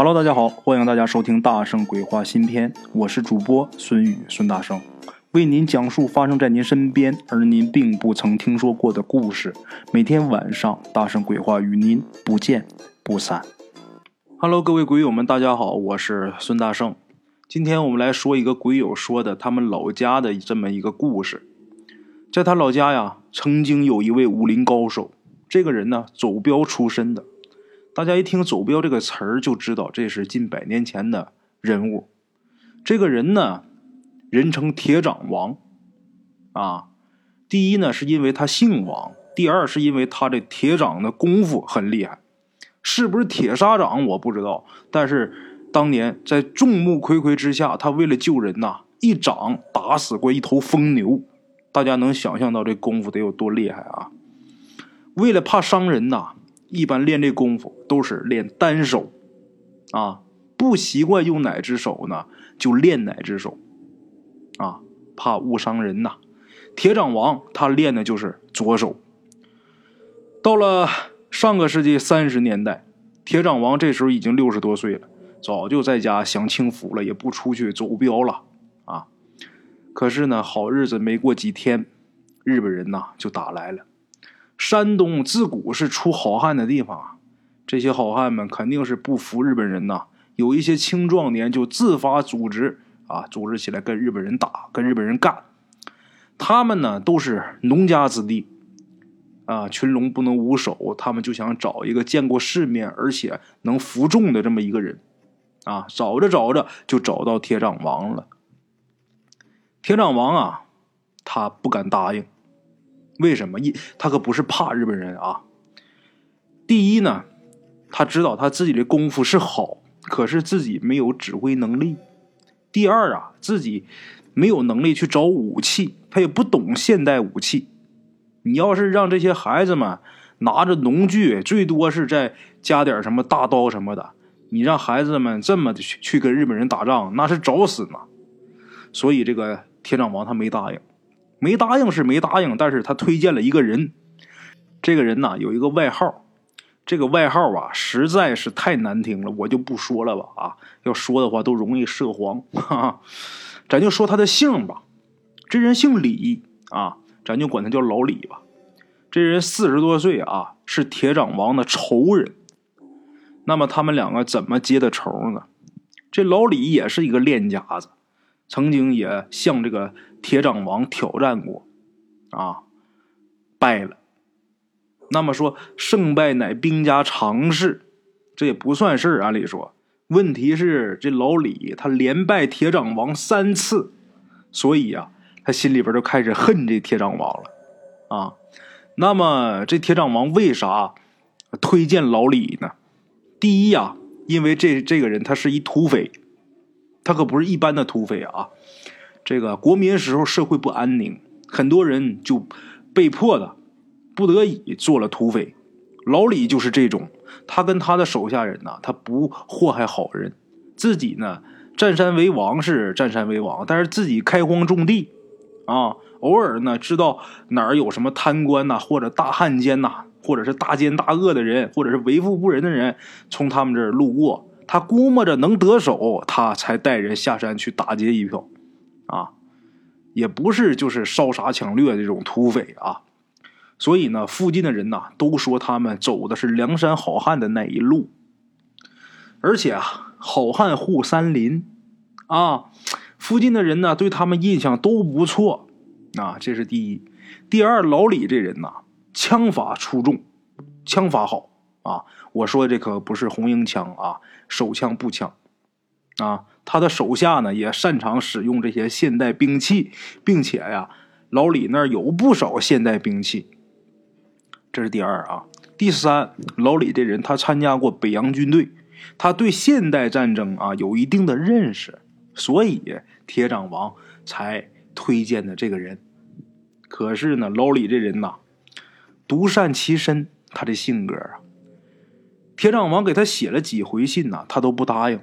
Hello，大家好，欢迎大家收听《大圣鬼话》新篇，我是主播孙宇孙大圣，为您讲述发生在您身边而您并不曾听说过的故事。每天晚上，《大圣鬼话》与您不见不散。Hello，各位鬼友们，大家好，我是孙大圣。今天我们来说一个鬼友说的他们老家的这么一个故事。在他老家呀，曾经有一位武林高手，这个人呢，走镖出身的。大家一听“走镖”这个词儿，就知道这是近百年前的人物。这个人呢，人称铁掌王。啊，第一呢，是因为他姓王；第二，是因为他这铁掌的功夫很厉害。是不是铁砂掌我不知道，但是当年在众目睽睽之下，他为了救人呐，一掌打死过一头疯牛。大家能想象到这功夫得有多厉害啊！为了怕伤人呐。一般练这功夫都是练单手，啊，不习惯用哪只手呢，就练哪只手，啊，怕误伤人呐。铁掌王他练的就是左手。到了上个世纪三十年代，铁掌王这时候已经六十多岁了，早就在家享清福了，也不出去走镖了，啊。可是呢，好日子没过几天，日本人呐就打来了。山东自古是出好汉的地方，这些好汉们肯定是不服日本人呐。有一些青壮年就自发组织啊，组织起来跟日本人打，跟日本人干。他们呢都是农家子弟啊，群龙不能无首，他们就想找一个见过世面而且能服众的这么一个人啊。找着找着就找到铁掌王了。铁掌王啊，他不敢答应。为什么？一他可不是怕日本人啊。第一呢，他知道他自己的功夫是好，可是自己没有指挥能力。第二啊，自己没有能力去找武器，他也不懂现代武器。你要是让这些孩子们拿着农具，最多是再加点什么大刀什么的，你让孩子们这么去去跟日本人打仗，那是找死呢。所以这个铁掌王他没答应。没答应是没答应，但是他推荐了一个人。这个人呢有一个外号，这个外号啊实在是太难听了，我就不说了吧。啊，要说的话都容易涉黄。哈哈，咱就说他的姓吧。这人姓李啊，咱就管他叫老李吧。这人四十多岁啊，是铁掌王的仇人。那么他们两个怎么结的仇呢？这老李也是一个练家子。曾经也向这个铁掌王挑战过，啊，败了。那么说胜败乃兵家常事，这也不算事儿。按理说，问题是这老李他连败铁掌王三次，所以呀，他心里边就开始恨这铁掌王了。啊，那么这铁掌王为啥推荐老李呢？第一呀，因为这这个人他是一土匪。他可不是一般的土匪啊！这个国民时候社会不安宁，很多人就被迫的、不得已做了土匪。老李就是这种，他跟他的手下人呐，他不祸害好人，自己呢占山为王是占山为王，但是自己开荒种地啊，偶尔呢知道哪儿有什么贪官呐，或者大汉奸呐，或者是大奸大恶的人，或者是为富不仁的人从他们这儿路过。他估摸着能得手，他才带人下山去打劫一票，啊，也不是就是烧杀抢掠这种土匪啊，所以呢，附近的人呐都说他们走的是梁山好汉的那一路，而且啊，好汉护山林，啊，附近的人呢对他们印象都不错，啊，这是第一，第二，老李这人呐，枪法出众，枪法好。啊，我说的这可不是红缨枪啊，手枪步枪，啊，他的手下呢也擅长使用这些现代兵器，并且呀，老李那儿有不少现代兵器。这是第二啊，第三，老李这人他参加过北洋军队，他对现代战争啊有一定的认识，所以铁掌王才推荐的这个人。可是呢，老李这人呐，独善其身，他的性格啊。铁掌王给他写了几回信呐，他都不答应。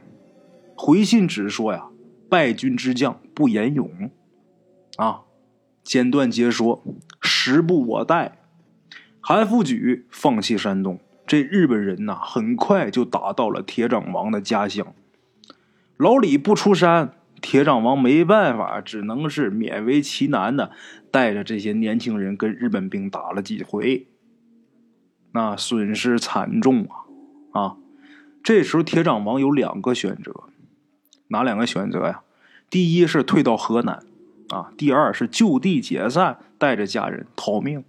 回信只说呀：“败军之将不言勇，啊，简短截说，时不我待。韩复榘放弃山东，这日本人呐，很快就打到了铁掌王的家乡。老李不出山，铁掌王没办法，只能是勉为其难的带着这些年轻人跟日本兵打了几回，那损失惨重啊！啊，这时候铁掌王有两个选择，哪两个选择呀？第一是退到河南，啊，第二是就地解散，带着家人逃命。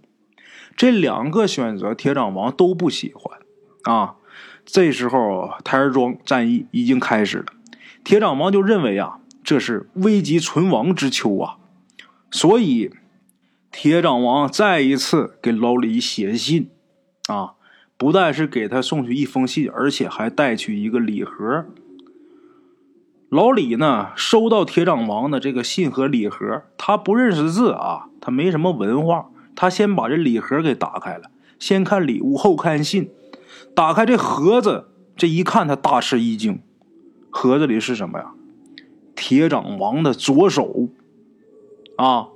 这两个选择，铁掌王都不喜欢啊。这时候台儿庄战役已经开始了。铁掌王就认为啊，这是危急存亡之秋啊，所以铁掌王再一次给老李写信啊，不但是给他送去一封信，而且还带去一个礼盒。老李呢，收到铁掌王的这个信和礼盒，他不认识字啊，他没什么文化，他先把这礼盒给打开了，先看礼物，后看信。打开这盒子，这一看，他大吃一惊。盒子里是什么呀？铁掌王的左手啊！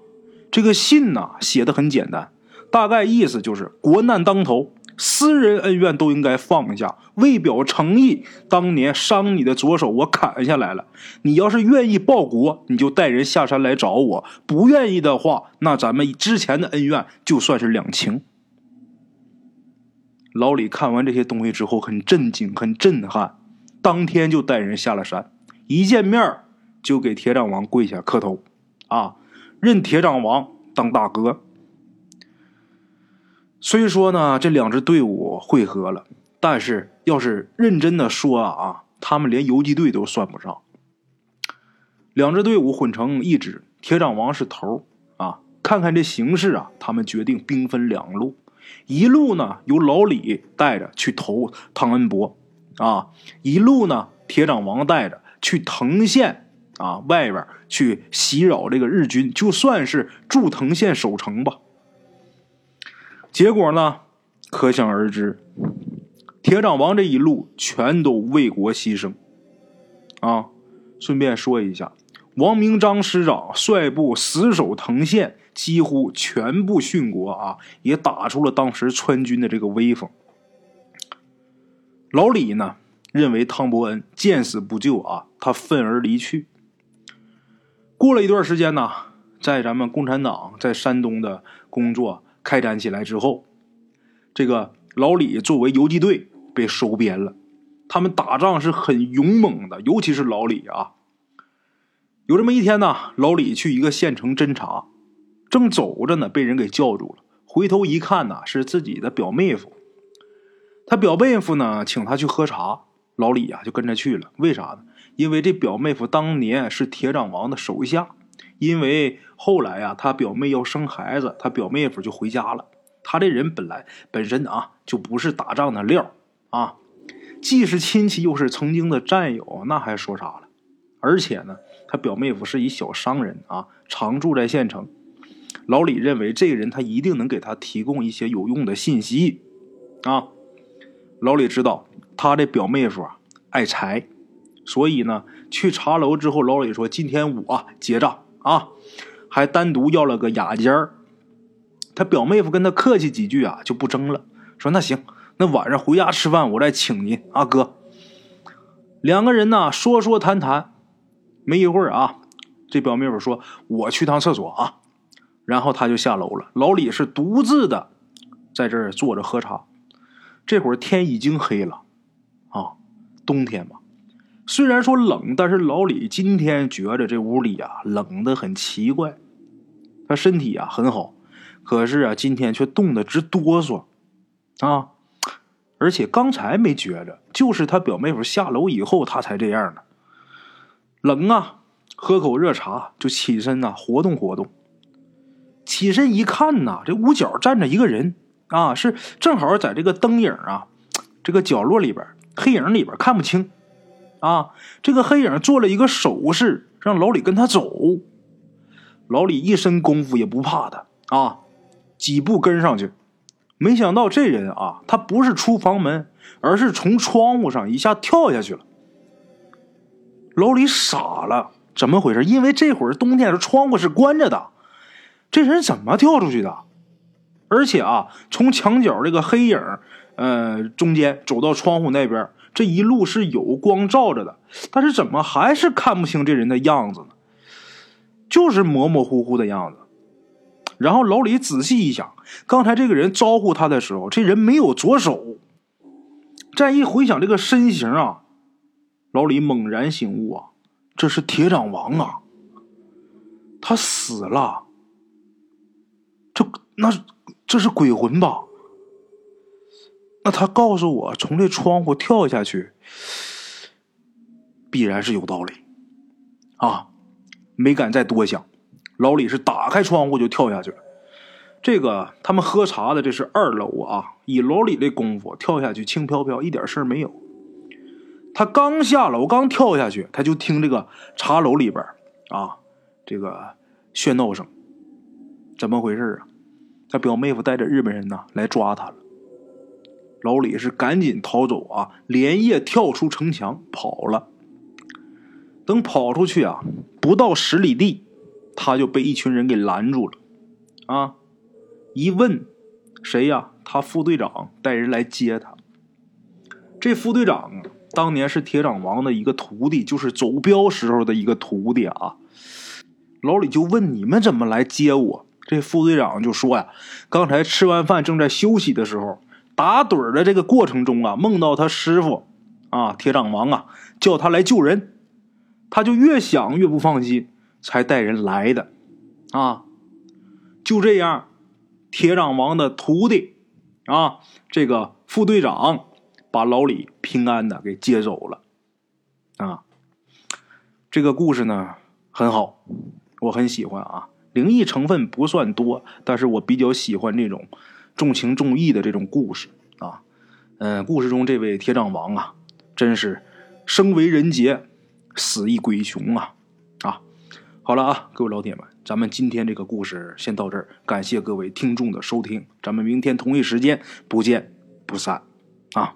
这个信呐，写的很简单，大概意思就是国难当头，私人恩怨都应该放下。为表诚意，当年伤你的左手我砍下来了。你要是愿意报国，你就带人下山来找我；不愿意的话，那咱们之前的恩怨就算是两清。老李看完这些东西之后，很震惊，很震撼。当天就带人下了山，一见面就给铁掌王跪下磕头，啊，认铁掌王当大哥。虽说呢，这两支队伍汇合了，但是要是认真的说啊，他们连游击队都算不上。两支队伍混成一支，铁掌王是头啊。看看这形势啊，他们决定兵分两路，一路呢由老李带着去投汤恩伯。啊，一路呢，铁掌王带着去藤县啊外边去袭扰这个日军，就算是驻藤县守城吧。结果呢，可想而知，铁掌王这一路全都为国牺牲。啊，顺便说一下，王明章师长率部死守藤县，几乎全部殉国啊，也打出了当时川军的这个威风。老李呢，认为汤伯恩见死不救啊，他愤而离去。过了一段时间呢，在咱们共产党在山东的工作开展起来之后，这个老李作为游击队被收编了。他们打仗是很勇猛的，尤其是老李啊。有这么一天呢，老李去一个县城侦查，正走着呢，被人给叫住了。回头一看呢，是自己的表妹夫。他表妹夫呢，请他去喝茶，老李呀就跟着去了。为啥呢？因为这表妹夫当年是铁掌王的手下，因为后来呀，他表妹要生孩子，他表妹夫就回家了。他这人本来本身啊就不是打仗的料啊，既是亲戚又是曾经的战友，那还说啥了？而且呢，他表妹夫是一小商人啊，常住在县城。老李认为这个人他一定能给他提供一些有用的信息啊。老李知道他这表妹夫啊爱财，所以呢，去茶楼之后，老李说：“今天我结账啊，还单独要了个雅间儿。”他表妹夫跟他客气几句啊，就不争了，说：“那行，那晚上回家吃饭，我再请您啊，哥。”两个人呢说说谈谈，没一会儿啊，这表妹夫说：“我去趟厕所啊。”然后他就下楼了。老李是独自的在这儿坐着喝茶。这会儿天已经黑了，啊，冬天嘛，虽然说冷，但是老李今天觉着这屋里啊冷的很奇怪。他身体啊很好，可是啊今天却冻得直哆嗦，啊，而且刚才没觉着，就是他表妹夫下楼以后他才这样的。冷啊，喝口热茶就起身呐，活动活动。起身一看呐，这屋角站着一个人。啊，是正好在这个灯影啊，这个角落里边，黑影里边看不清。啊，这个黑影做了一个手势，让老李跟他走。老李一身功夫也不怕他啊，几步跟上去。没想到这人啊，他不是出房门，而是从窗户上一下跳下去了。老李傻了，怎么回事？因为这会儿冬天，窗户是关着的，这人怎么跳出去的？而且啊，从墙角这个黑影呃，中间走到窗户那边，这一路是有光照着的，但是怎么还是看不清这人的样子呢？就是模模糊糊的样子。然后老李仔细一想，刚才这个人招呼他的时候，这人没有左手。再一回想这个身形啊，老李猛然醒悟啊，这是铁掌王啊！他死了。这那这是鬼魂吧？那他告诉我从这窗户跳下去，必然是有道理啊！没敢再多想，老李是打开窗户就跳下去了。这个他们喝茶的这是二楼啊，以老李的功夫跳下去轻飘飘，一点事儿没有。他刚下楼，刚跳下去，他就听这个茶楼里边啊，这个喧闹声，怎么回事啊？他表妹夫带着日本人呢来抓他了。老李是赶紧逃走啊，连夜跳出城墙跑了。等跑出去啊，不到十里地，他就被一群人给拦住了。啊，一问，谁呀？他副队长带人来接他。这副队长当年是铁掌王的一个徒弟，就是走镖时候的一个徒弟啊。老李就问：“你们怎么来接我？”这副队长就说：“呀，刚才吃完饭正在休息的时候，打盹的这个过程中啊，梦到他师傅啊，铁掌王啊，叫他来救人。”他就越想越不放心，才带人来的，啊，就这样，铁掌王的徒弟，啊，这个副队长把老李平安的给接走了，啊，这个故事呢很好，我很喜欢啊，灵异成分不算多，但是我比较喜欢这种重情重义的这种故事啊，嗯，故事中这位铁掌王啊，真是生为人杰。死亦鬼雄啊！啊，好了啊，各位老铁们，咱们今天这个故事先到这儿，感谢各位听众的收听，咱们明天同一时间不见不散啊